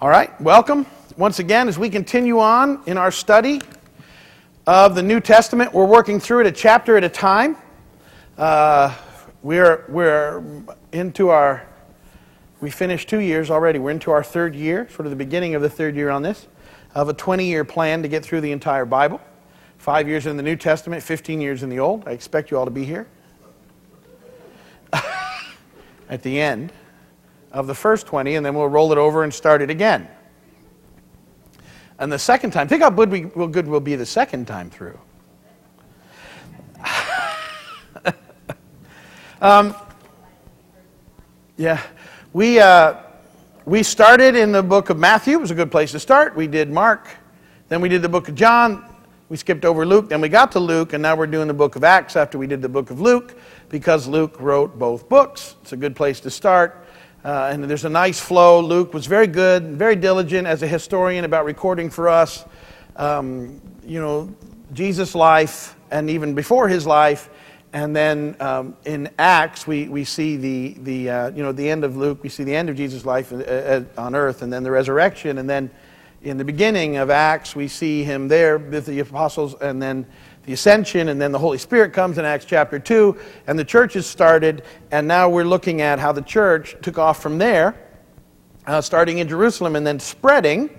All right, welcome once again as we continue on in our study of the New Testament. We're working through it a chapter at a time. Uh, we're, we're into our, we finished two years already. We're into our third year, sort of the beginning of the third year on this, of a 20 year plan to get through the entire Bible. Five years in the New Testament, 15 years in the Old. I expect you all to be here at the end of the first 20, and then we'll roll it over and start it again. And the second time, think how good, we, well, good we'll be the second time through. um, yeah, we, uh, we started in the book of Matthew. It was a good place to start. We did Mark, then we did the book of John. We skipped over Luke, then we got to Luke, and now we're doing the book of Acts after we did the book of Luke because Luke wrote both books. It's a good place to start. Uh, and there's a nice flow. Luke was very good, very diligent as a historian about recording for us, um, you know, Jesus' life and even before his life. And then um, in Acts, we, we see the, the uh, you know, the end of Luke, we see the end of Jesus' life uh, uh, on earth, and then the resurrection. And then in the beginning of Acts, we see him there with the apostles, and then the ascension, and then the Holy Spirit comes in Acts chapter 2, and the church is started, and now we're looking at how the church took off from there, uh, starting in Jerusalem and then spreading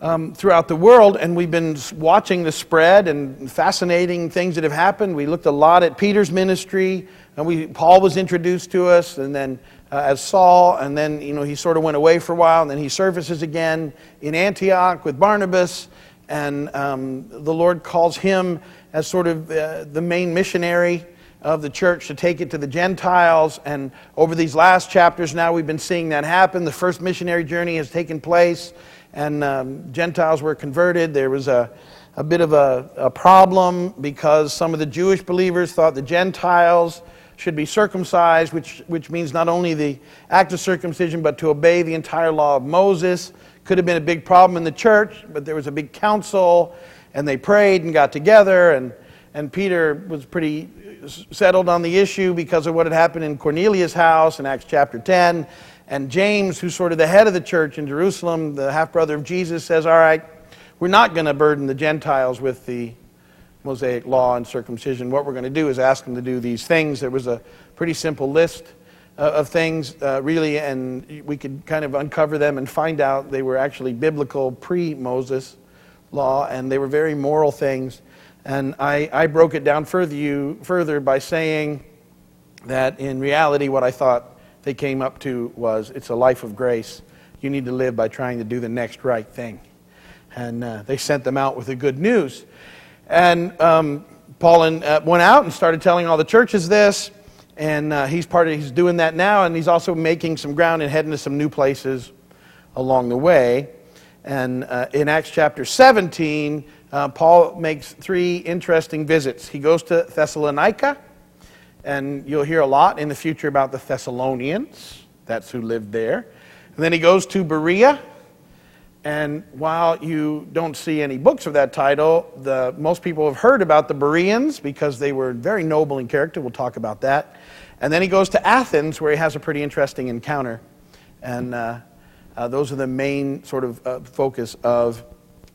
um, throughout the world. And we've been watching the spread and fascinating things that have happened. We looked a lot at Peter's ministry, and we, Paul was introduced to us, and then uh, as Saul, and then you know he sort of went away for a while, and then he surfaces again in Antioch with Barnabas and um, the Lord calls him as sort of uh, the main missionary of the church to take it to the Gentiles. And over these last chapters now, we've been seeing that happen. The first missionary journey has taken place, and um, Gentiles were converted. There was a, a bit of a, a problem because some of the Jewish believers thought the Gentiles should be circumcised, which, which means not only the act of circumcision, but to obey the entire law of Moses. Could have been a big problem in the church, but there was a big council, and they prayed and got together, and, and Peter was pretty settled on the issue because of what had happened in Cornelius' house in Acts chapter 10. And James, who's sort of the head of the church in Jerusalem, the half brother of Jesus, says, All right, we're not going to burden the Gentiles with the Mosaic law and circumcision. What we're going to do is ask them to do these things. There was a pretty simple list of things, uh, really, and we could kind of uncover them and find out they were actually biblical pre Moses law, and they were very moral things. And I, I broke it down further, you, further by saying that in reality, what I thought they came up to was it's a life of grace. You need to live by trying to do the next right thing. And uh, they sent them out with the good news. And um, Paul and, uh, went out and started telling all the churches this and uh, he's part of he's doing that now and he's also making some ground and heading to some new places along the way. And uh, in acts chapter 17 uh, paul makes three interesting visits. He goes to thessalonica and you'll hear a lot in the future about the thessalonians. That's who lived there. And then he goes to berea and while you don't see any books of that title, the, most people have heard about the Bereans because they were very noble in character. We'll talk about that. And then he goes to Athens where he has a pretty interesting encounter. And uh, uh, those are the main sort of uh, focus of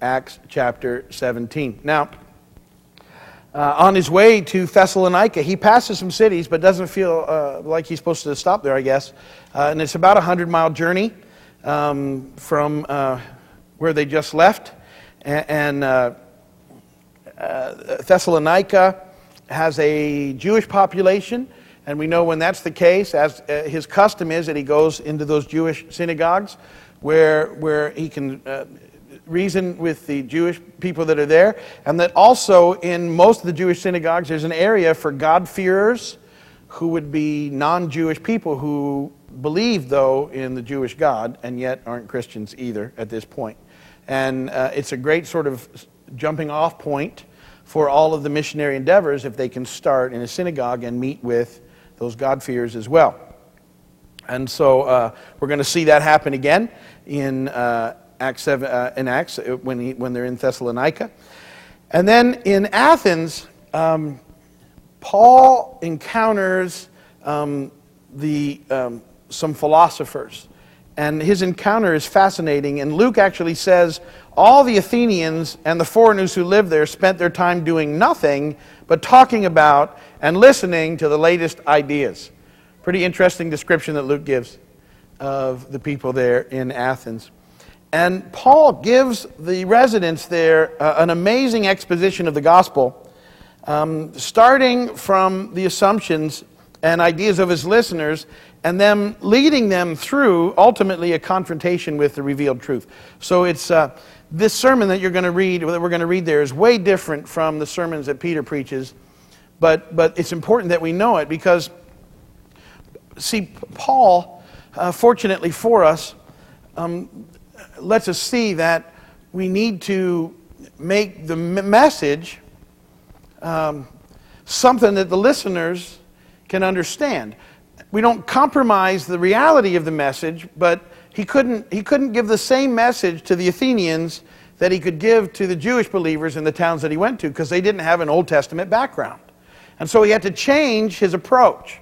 Acts chapter 17. Now, uh, on his way to Thessalonica, he passes some cities but doesn't feel uh, like he's supposed to stop there, I guess. Uh, and it's about a 100 mile journey um, from where they just left. And uh, uh, Thessalonica has a Jewish population, and we know when that's the case, as uh, his custom is that he goes into those Jewish synagogues where, where he can uh, reason with the Jewish people that are there, and that also in most of the Jewish synagogues there's an area for God-fearers who would be non Jewish people who believe, though, in the Jewish God and yet aren't Christians either at this point. And uh, it's a great sort of jumping off point for all of the missionary endeavors if they can start in a synagogue and meet with those God-fears as well. And so uh, we're going to see that happen again in uh, Acts, 7, uh, in Acts uh, when, he, when they're in Thessalonica. And then in Athens, um, Paul encounters um, the, um, some philosophers And his encounter is fascinating. And Luke actually says all the Athenians and the foreigners who lived there spent their time doing nothing but talking about and listening to the latest ideas. Pretty interesting description that Luke gives of the people there in Athens. And Paul gives the residents there uh, an amazing exposition of the gospel, um, starting from the assumptions and ideas of his listeners, and then leading them through ultimately a confrontation with the revealed truth. So it's uh, this sermon that you're going to read, that we're going to read there, is way different from the sermons that Peter preaches, but but it's important that we know it because, see, Paul, uh, fortunately for us. Um, lets us see that we need to make the message um, something that the listeners can understand. We don't compromise the reality of the message, but he couldn't, he couldn't give the same message to the Athenians that he could give to the Jewish believers in the towns that he went to because they didn't have an Old Testament background. And so he had to change his approach.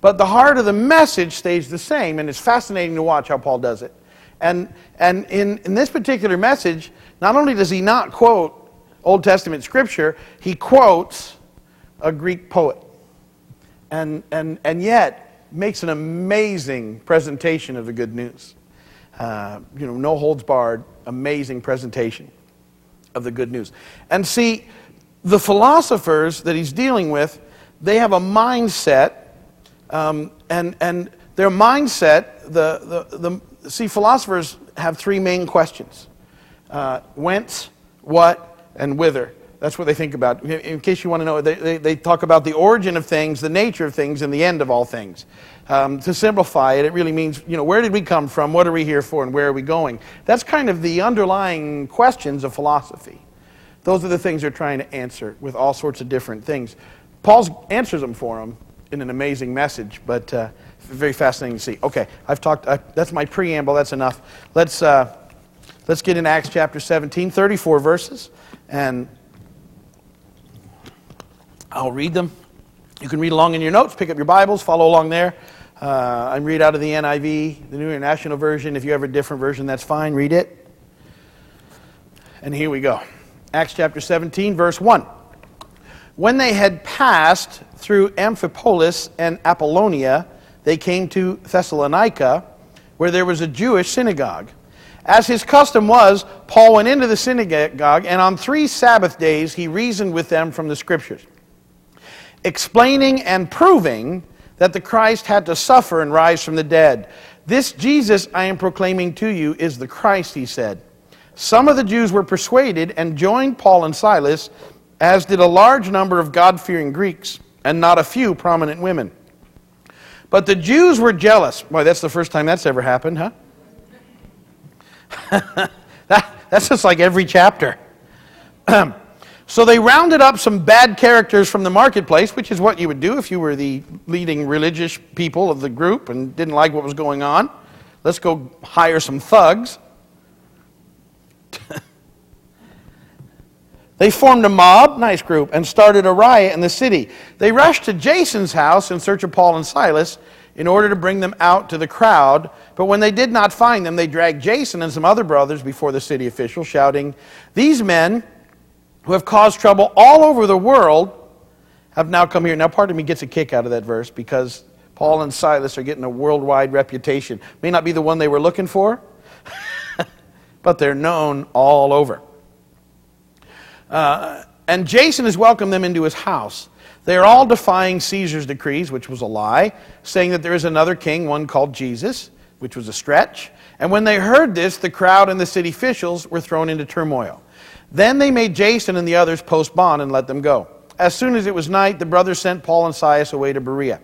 But the heart of the message stays the same, and it's fascinating to watch how Paul does it. And, and in, in this particular message, not only does he not quote Old Testament scripture, he quotes a Greek poet. And, and, and yet makes an amazing presentation of the good news. Uh, you know, no holds barred, amazing presentation of the good news. And see, the philosophers that he's dealing with, they have a mindset, um, and, and their mindset, the, the, the, see, philosophers have three main questions uh, whence, what, and whither. That's what they think about. In case you want to know, they, they, they, talk about the origin of things, the nature of things, and the end of all things. Um, to simplify it, it really means, you know, where did we come from, what are we here for, and where are we going? That's kind of the underlying questions of philosophy. Those are the things they're trying to answer with all sorts of different things. Paul answers them for them in an amazing message, but uh, very fascinating to see. Okay, I've talked, I, that's my preamble, that's enough. Let's, uh, let's get in Acts chapter 17, 34 verses, and I'll read them. You can read along in your notes, pick up your Bibles, follow along there. Uh, I read out of the NIV, the New International Version. If you have a different version, that's fine, read it. And here we go Acts chapter 17, verse 1. When they had passed through Amphipolis and Apollonia, they came to Thessalonica, where there was a Jewish synagogue. As his custom was, Paul went into the synagogue, and on three Sabbath days he reasoned with them from the Scriptures, explaining and proving that the Christ had to suffer and rise from the dead. This Jesus I am proclaiming to you is the Christ, he said. Some of the Jews were persuaded and joined Paul and Silas, as did a large number of God fearing Greeks, and not a few prominent women. But the Jews were jealous. Boy, that's the first time that's ever happened, huh? that, that's just like every chapter. so they rounded up some bad characters from the marketplace, which is what you would do if you were the leading religious people of the group and didn't like what was going on. Let's go hire some thugs. They formed a mob, nice group, and started a riot in the city. They rushed to Jason's house in search of Paul and Silas in order to bring them out to the crowd. But when they did not find them, they dragged Jason and some other brothers before the city officials, shouting, These men who have caused trouble all over the world have now come here. Now, part of me gets a kick out of that verse because Paul and Silas are getting a worldwide reputation. May not be the one they were looking for, but they're known all over. Uh, and Jason has welcomed them into his house. They are all defying Caesar's decrees, which was a lie, saying that there is another king, one called Jesus, which was a stretch. And when they heard this, the crowd and the city officials were thrown into turmoil. Then they made Jason and the others post bond and let them go. As soon as it was night, the brothers sent Paul and Silas away to Berea.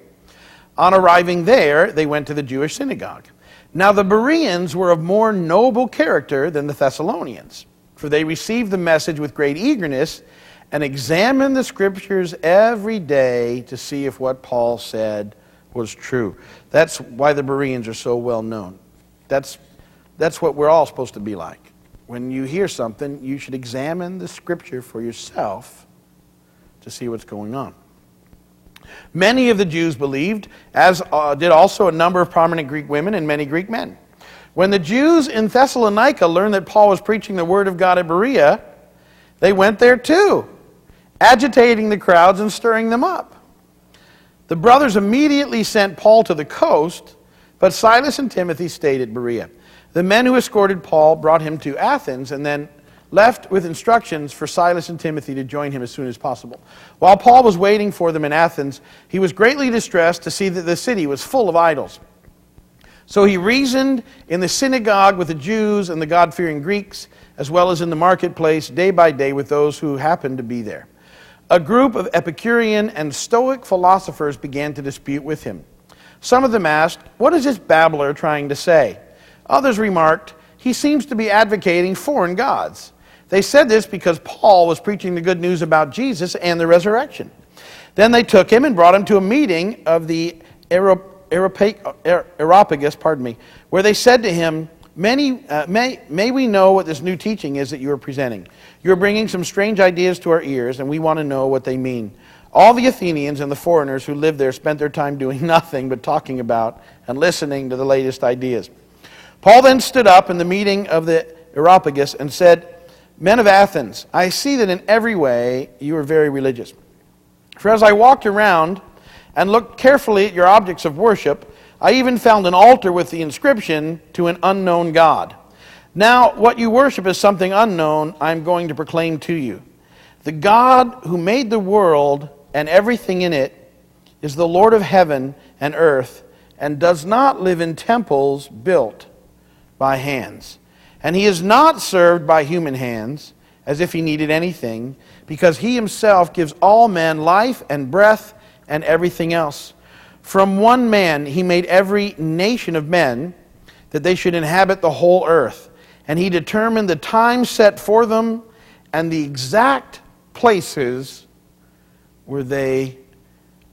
On arriving there, they went to the Jewish synagogue. Now the Bereans were of more noble character than the Thessalonians for they received the message with great eagerness and examined the scriptures every day to see if what Paul said was true. That's why the Bereans are so well known. That's, that's what we're all supposed to be like. When you hear something, you should examine the scripture for yourself to see what's going on. Many of the Jews believed, as uh, did also a number of prominent Greek women and many Greek men. When the Jews in Thessalonica learned that Paul was preaching the word of God at Berea, they went there too, agitating the crowds and stirring them up. The brothers immediately sent Paul to the coast, but Silas and Timothy stayed at Berea. The men who escorted Paul brought him to Athens and then left with instructions for Silas and Timothy to join him as soon as possible. While Paul was waiting for them in Athens, he was greatly distressed to see that the city was full of idols. So he reasoned in the synagogue with the Jews and the God fearing Greeks, as well as in the marketplace day by day with those who happened to be there. A group of Epicurean and Stoic philosophers began to dispute with him. Some of them asked, What is this babbler trying to say? Others remarked, He seems to be advocating foreign gods. They said this because Paul was preaching the good news about Jesus and the resurrection. Then they took him and brought him to a meeting of the Areopagus, pardon me, where they said to him, Many, uh, may, may we know what this new teaching is that you are presenting? You are bringing some strange ideas to our ears, and we want to know what they mean. All the Athenians and the foreigners who lived there spent their time doing nothing but talking about and listening to the latest ideas. Paul then stood up in the meeting of the Areopagus and said, Men of Athens, I see that in every way you are very religious. For as I walked around and looked carefully at your objects of worship, I even found an altar with the inscription to an unknown God. Now, what you worship is something unknown, I'm going to proclaim to you. The God who made the world and everything in it is the Lord of heaven and earth and does not live in temples built by hands. And he is not served by human hands as if he needed anything, because he himself gives all men life and breath and everything else. From one man he made every nation of men that they should inhabit the whole earth. And he determined the time set for them and the exact places where they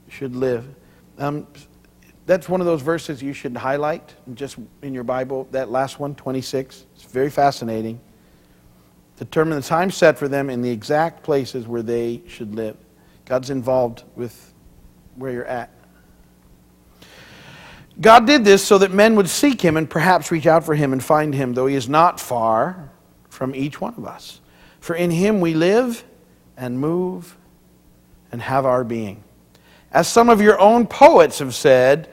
should live. Um, that's one of those verses you should highlight just in your Bible, that last one, 26. It's very fascinating. Determine the time set for them in the exact places where they should live. God's involved with where you're at. God did this so that men would seek him and perhaps reach out for him and find him, though he is not far from each one of us. For in him we live and move and have our being. As some of your own poets have said,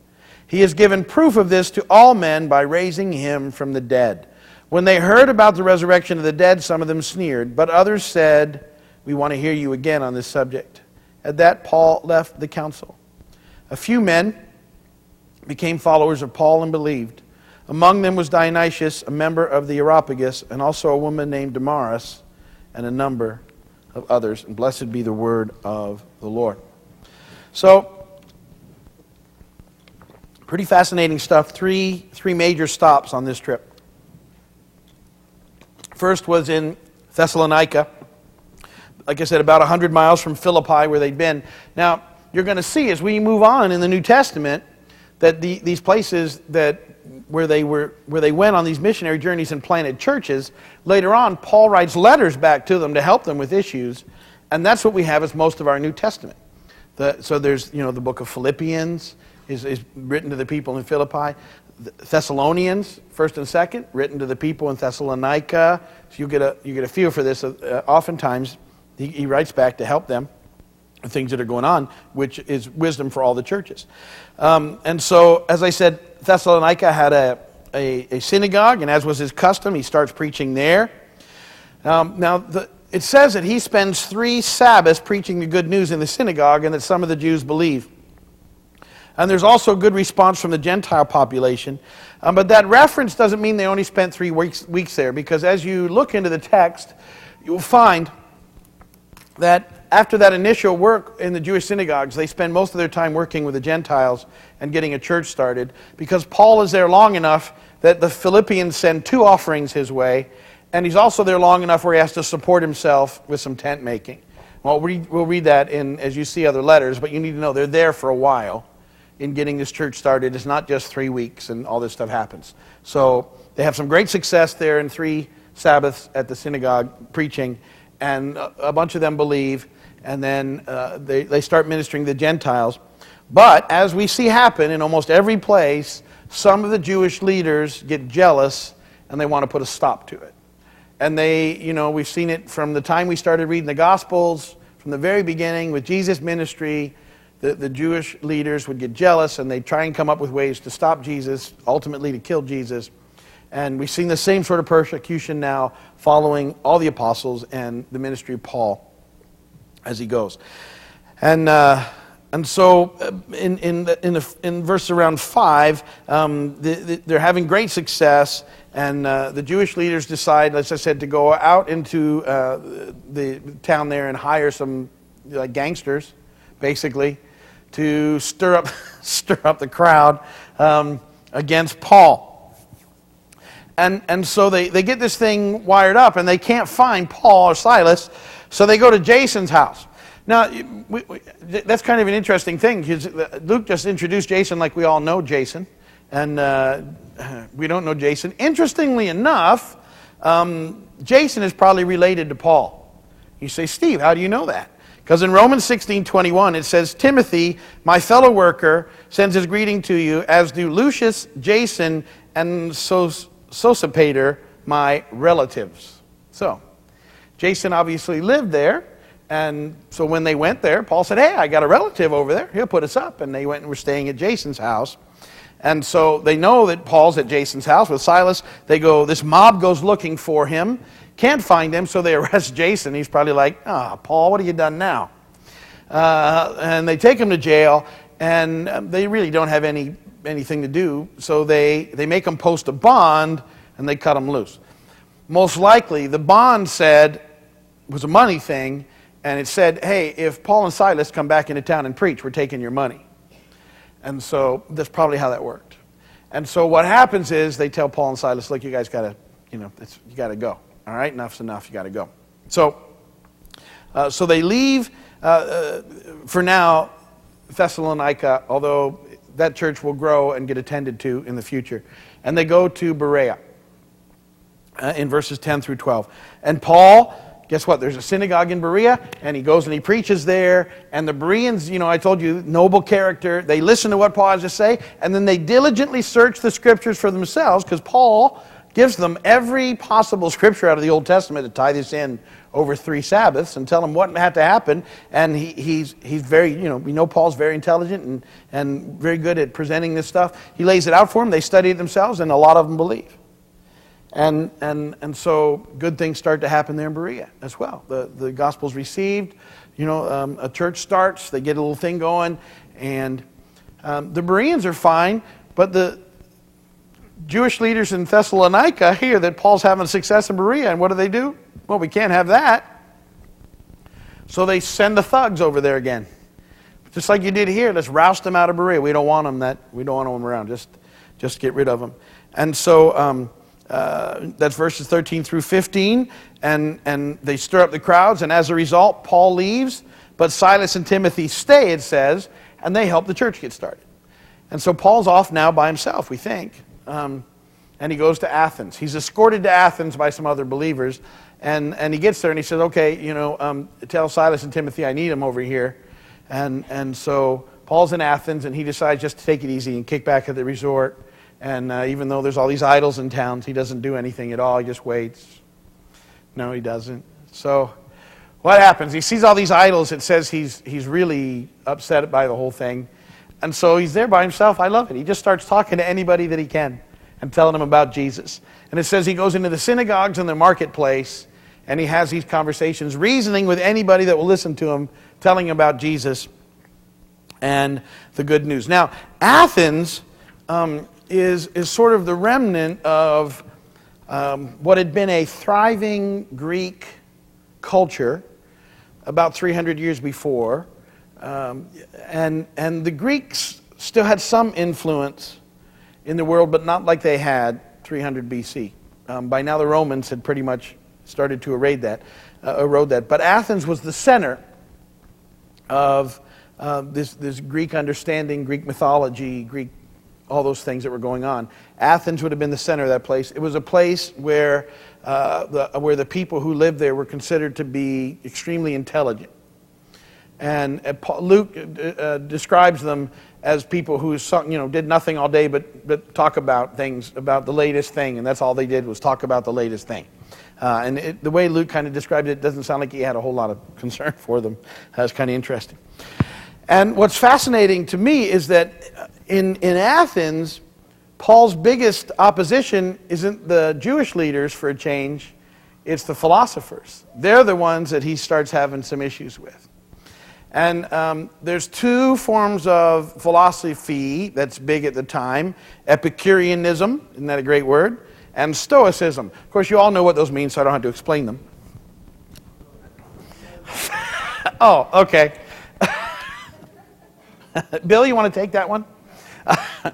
He has given proof of this to all men by raising him from the dead. When they heard about the resurrection of the dead, some of them sneered, but others said, We want to hear you again on this subject. At that, Paul left the council. A few men became followers of Paul and believed. Among them was Dionysius, a member of the Areopagus, and also a woman named Damaris, and a number of others. And blessed be the word of the Lord. So, pretty fascinating stuff. Three, three major stops on this trip. First was in Thessalonica, like I said, about 100 miles from Philippi, where they'd been. Now, you're going to see as we move on in the New Testament that the, these places that where they were where they went on these missionary journeys and planted churches later on paul writes letters back to them to help them with issues and that's what we have as most of our new testament the, so there's you know the book of philippians is, is written to the people in philippi thessalonians first and second written to the people in thessalonica so you get a you get a feel for this uh, oftentimes he, he writes back to help them things that are going on, which is wisdom for all the churches. Um, and so, as I said, Thessalonica had a, a, a, synagogue, and as was his custom, he starts preaching there. Um, now, the, it says that he spends three Sabbaths preaching the good news in the synagogue, and that some of the Jews believe. And there's also a good response from the Gentile population. Um, but that reference doesn't mean they only spent three weeks, weeks there, because as you look into the text, you'll find that after that initial work in the Jewish synagogues, they spend most of their time working with the Gentiles and getting a church started because Paul is there long enough that the Philippians send two offerings his way, and he's also there long enough where he has to support himself with some tent making. Well, we'll read that in, as you see other letters, but you need to know they're there for a while in getting this church started. It's not just three weeks and all this stuff happens. So they have some great success there in three Sabbaths at the synagogue preaching, and a bunch of them believe, and then uh, they, they start ministering to the Gentiles. But as we see happen in almost every place, some of the Jewish leaders get jealous and they want to put a stop to it. And they, you know, we've seen it from the time we started reading the Gospels, from the very beginning with Jesus' ministry. The, the Jewish leaders would get jealous and they'd try and come up with ways to stop Jesus, ultimately to kill Jesus. And we've seen the same sort of persecution now following all the apostles and the ministry of Paul as he goes. And, uh, and so uh, in, in, the, in, the, in verse around 5, um, the, the, they're having great success, and uh, the Jewish leaders decide, as I said, to go out into uh, the town there and hire some gangsters, basically, to stir up, stir up the crowd um, against Paul. And, and so they, they get this thing wired up, and they can't find Paul or Silas, so they go to Jason's house. Now, we, we, that's kind of an interesting thing because Luke just introduced Jason like we all know Jason, and uh, we don't know Jason. Interestingly enough, um, Jason is probably related to Paul. You say, Steve, how do you know that? Because in Romans 16 21, it says, Timothy, my fellow worker, sends his greeting to you, as do Lucius, Jason, and Sos- Sosipater, my relatives. So, Jason obviously lived there. And so when they went there, Paul said, Hey, I got a relative over there. He'll put us up. And they went and were staying at Jason's house. And so they know that Paul's at Jason's house with Silas. They go, this mob goes looking for him, can't find him, so they arrest Jason. He's probably like, Ah, oh, Paul, what have you done now? Uh, and they take him to jail, and um, they really don't have any anything to do, so they, they make him post a bond and they cut him loose. Most likely, the bond said, was a money thing, and it said, hey, if Paul and Silas come back into town and preach, we're taking your money. And so that's probably how that worked. And so what happens is they tell Paul and Silas, look, you guys got to, you know, you got to go. All right, enough's enough. You got to go. So, uh, so they leave uh, uh, for now Thessalonica, although that church will grow and get attended to in the future. And they go to Berea uh, in verses 10 through 12. And Paul guess what? There's a synagogue in Berea, and he goes and he preaches there. And the Bereans, you know, I told you, noble character. They listen to what Paul has to say, and then they diligently search the scriptures for themselves because Paul gives them every possible scripture out of the Old Testament to tie this in over three Sabbaths and tell them what had to happen. And he, he's, he's very, you know, we know Paul's very intelligent and, and very good at presenting this stuff. He lays it out for them, they study it themselves, and a lot of them believe. And, and, and so good things start to happen there in Berea as well. The, the gospel's received, you know, um, a church starts, they get a little thing going, and um, the Bereans are fine, but the Jewish leaders in Thessalonica hear that Paul's having success in Berea, and what do they do? Well, we can't have that. So they send the thugs over there again. Just like you did here, let's roust them out of Berea. We don't want them that we don't want them around. Just, just get rid of them. And so um, uh, that's verses 13 through 15. And, and they stir up the crowds, and as a result, Paul leaves, but Silas and Timothy stay, it says, and they help the church get started. And so Paul's off now by himself, we think. Um, and he goes to Athens. He's escorted to Athens by some other believers. And, and he gets there and he says, Okay, you know, um, tell Silas and Timothy I need them over here. And, and so Paul's in Athens and he decides just to take it easy and kick back at the resort and uh, even though there's all these idols in towns, he doesn't do anything at all. He just waits. No, he doesn't. So what happens? He sees all these idols. It says he's, he's really upset by the whole thing. And so he's there by himself. I love it. He just starts talking to anybody that he can and telling them about Jesus. And it says he goes into the synagogues and the marketplace and he has these conversations, reasoning with anybody that will listen to him, telling about Jesus and the good news. Now, Athens um, is, is sort of the remnant of um, what had been a thriving Greek culture about 300 years before. Um, and, and the Greeks still had some influence in the world, but not like they had 300 BC. Um, by now, the Romans had pretty much started to erode that, uh, erode that. But Athens was the center of uh, this, this Greek understanding, Greek mythology, Greek, all those things that were going on. Athens would have been the center of that place. It was a place where, uh, the, where the people who lived there were considered to be extremely intelligent. And uh, Luke uh, uh, describes them as people who you know, did nothing all day but, but talk about things, about the latest thing, and that's all they did was talk about the latest thing. Uh, and it, the way Luke kind of described it, it doesn't sound like he had a whole lot of concern for them. That's kind of interesting. And what's fascinating to me is that in, in Athens, Paul's biggest opposition isn't the Jewish leaders for a change, it's the philosophers. They're the ones that he starts having some issues with. And um, there's two forms of philosophy that's big at the time Epicureanism, isn't that a great word? And Stoicism. Of course, you all know what those mean, so I don't have to explain them. oh, okay. Bill, you want to take that one?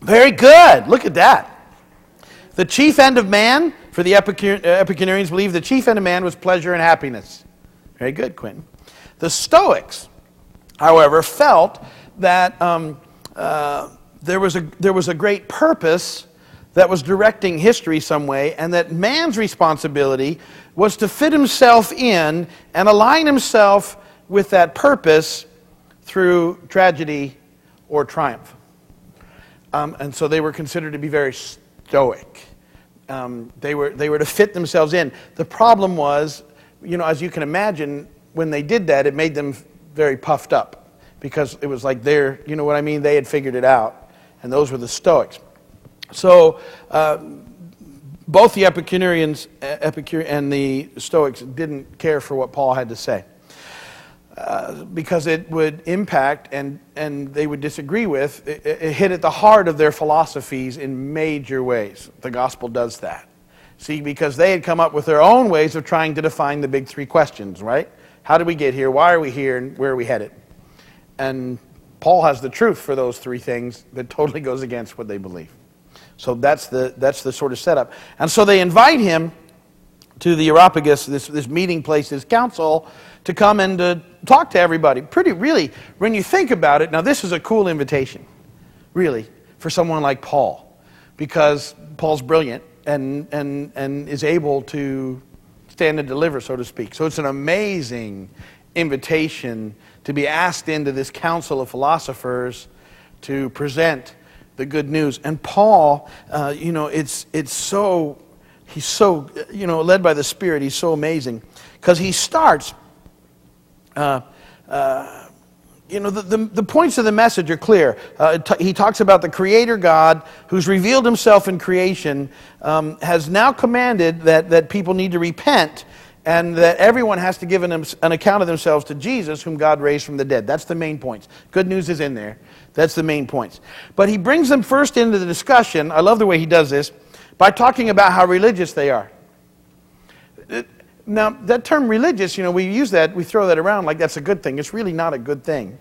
Very good. Look at that. The chief end of man, for the Epicureans, believe the chief end of man was pleasure and happiness. Very good, Quentin. The Stoics, however, felt that um, uh, there, was a, there was a great purpose that was directing history some way, and that man's responsibility was to fit himself in and align himself with that purpose through tragedy or triumph. Um, and so they were considered to be very stoic. Um, they, were, they were to fit themselves in. The problem was, you know, as you can imagine, when they did that, it made them very puffed up because it was like they're, you know what I mean? They had figured it out. And those were the Stoics. So, uh, both the Epicureans Epicure and the Stoics didn't care for what Paul had to say. Uh, because it would impact and, and they would disagree with, it, it hit at the heart of their philosophies in major ways. The gospel does that. See, because they had come up with their own ways of trying to define the big three questions, right? How did we get here? Why are we here? And where are we headed? And Paul has the truth for those three things that totally goes against what they believe. So that's the, that's the sort of setup. And so they invite him to the Areopagus, this, this meeting place, this council, to come and to talk to everybody. Pretty, really, when you think about it, now this is a cool invitation, really, for someone like Paul, because Paul's brilliant and, and, and is able to stand and deliver, so to speak. So it's an amazing invitation to be asked into this council of philosophers to present the good news. And Paul, uh, you know, it's, it's so, he's so, you know, led by the Spirit, he's so amazing. Because he starts uh, uh, you know, the, the, the, points of the message are clear. Uh, t- he talks about the Creator God who's revealed himself in creation, um, has now commanded that, that people need to repent and that everyone has to give an, an account of themselves to Jesus, whom God raised from the dead. That's the main points. Good news is in there. That's the main points. But he brings them first into the discussion. I love the way he does this by talking about how religious they are. Now, that term religious, you know, we use that, we throw that around like that's a good thing. It's really not a good thing.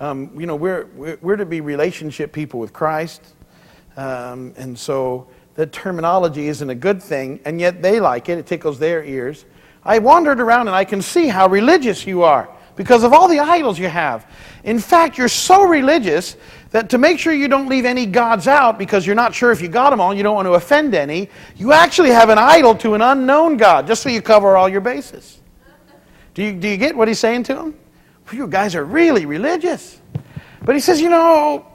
Um, you know, we're, we're to be relationship people with Christ. Um, and so that terminology isn't a good thing, and yet they like it. It tickles their ears. I wandered around and I can see how religious you are because of all the idols you have. In fact, you're so religious that to make sure you don't leave any gods out because you're not sure if you got them all, you don't want to offend any, you actually have an idol to an unknown God just so you cover all your bases. Do you, do you get what he's saying to him? You guys are really religious. But he says, you know,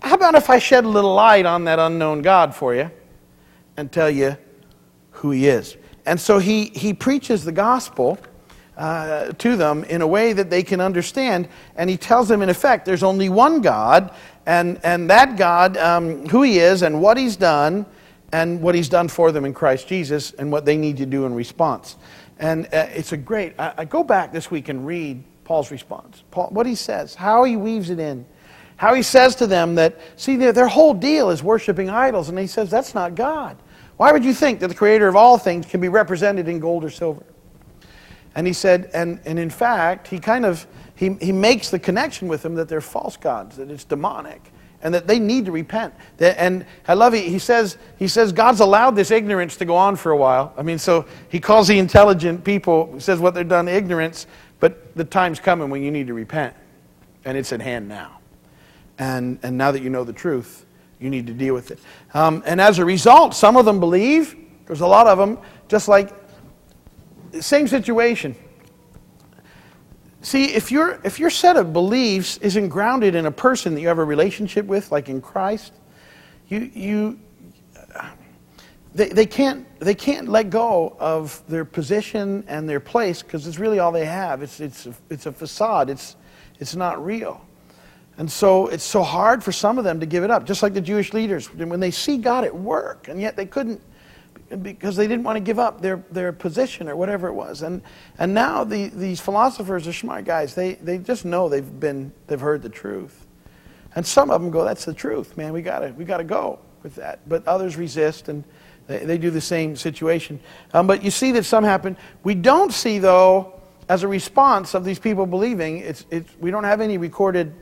how about if I shed a little light on that unknown God for you and tell you who he is? And so he, he preaches the gospel uh, to them in a way that they can understand. And he tells them, in effect, there's only one God, and, and that God, um, who he is, and what he's done, and what he's done for them in Christ Jesus, and what they need to do in response. And uh, it's a great, I, I, go back this week and read Paul's response. Paul, what he says, how he weaves it in. How he says to them that, see, their, their whole deal is worshiping idols. And he says, that's not God. Why would you think that the creator of all things can be represented in gold or silver? And he said, and, and in fact, he kind of, he, he makes the connection with them that they're false gods, that it's demonic. and that they need to repent. And I love it. He says, he says God's allowed this ignorance to go on for a while. I mean, so he calls the intelligent people, he says what they've done ignorance, but the time's coming when you need to repent. And it's at hand now. And, and now that you know the truth, you need to deal with it. Um, and as a result, some of them believe. There's a lot of them, just like, same situation. See, if, your if your set of beliefs isn't grounded in a person that you have a relationship with, like in Christ, you, you, they, they, can't, they can't let go of their position and their place because it's really all they have. It's, it's, a, it's a facade, it's, it's not real. And so it's so hard for some of them to give it up, just like the Jewish leaders, when they see God at work, and yet they couldn't because they didn't want to give up their, their position or whatever it was. And, and now the, these philosophers are smart guys. They, they just know they've, been, they've heard the truth. And some of them go, that's the truth, man. We got we gotta go with that. But others resist, and they, they do the same situation. Um, but you see that some happen. We don't see, though, as a response of these people believing, it's, it's, we don't have any recorded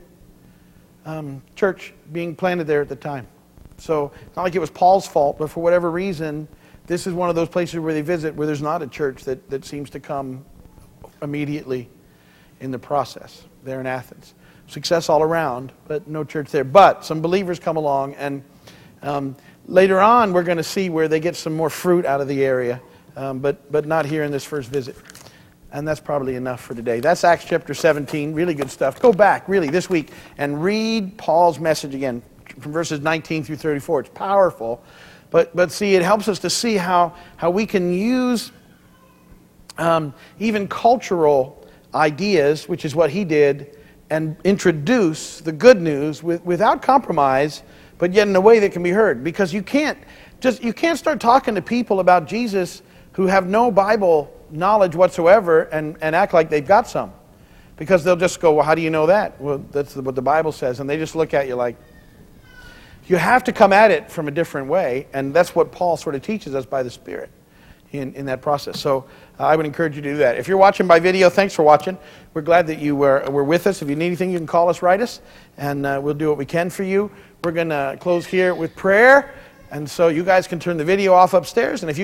um, church being planted there at the time. So it's not like it was Paul's fault, but for whatever reason, this is one of those places where they visit where there's not a church that, that seems to come immediately in the process there in Athens. Success all around, but no church there. But some believers come along, and um, later on we're going to see where they get some more fruit out of the area, um, but, but not here in this first visit. And that's probably enough for today. That's Acts chapter 17. Really good stuff. Go back, really, this week and read Paul's message again from verses 19 through 34. It's powerful. But, but see, it helps us to see how, how we can use um, even cultural ideas, which is what he did, and introduce the good news with, without compromise, but yet in a way that can be heard. Because you can't just you can't start talking to people about Jesus who have no Bible knowledge whatsoever and, and act like they've got some. Because they'll just go, Well, how do you know that? Well, that's what the Bible says. And they just look at you like, you have to come at it from a different way, and that's what Paul sort of teaches us by the Spirit in, in that process. So uh, I would encourage you to do that. If you're watching by video, thanks for watching. We're glad that you were, were with us. If you need anything, you can call us, write us, and uh, we'll do what we can for you. We're going to close here with prayer, and so you guys can turn the video off upstairs, and if you guys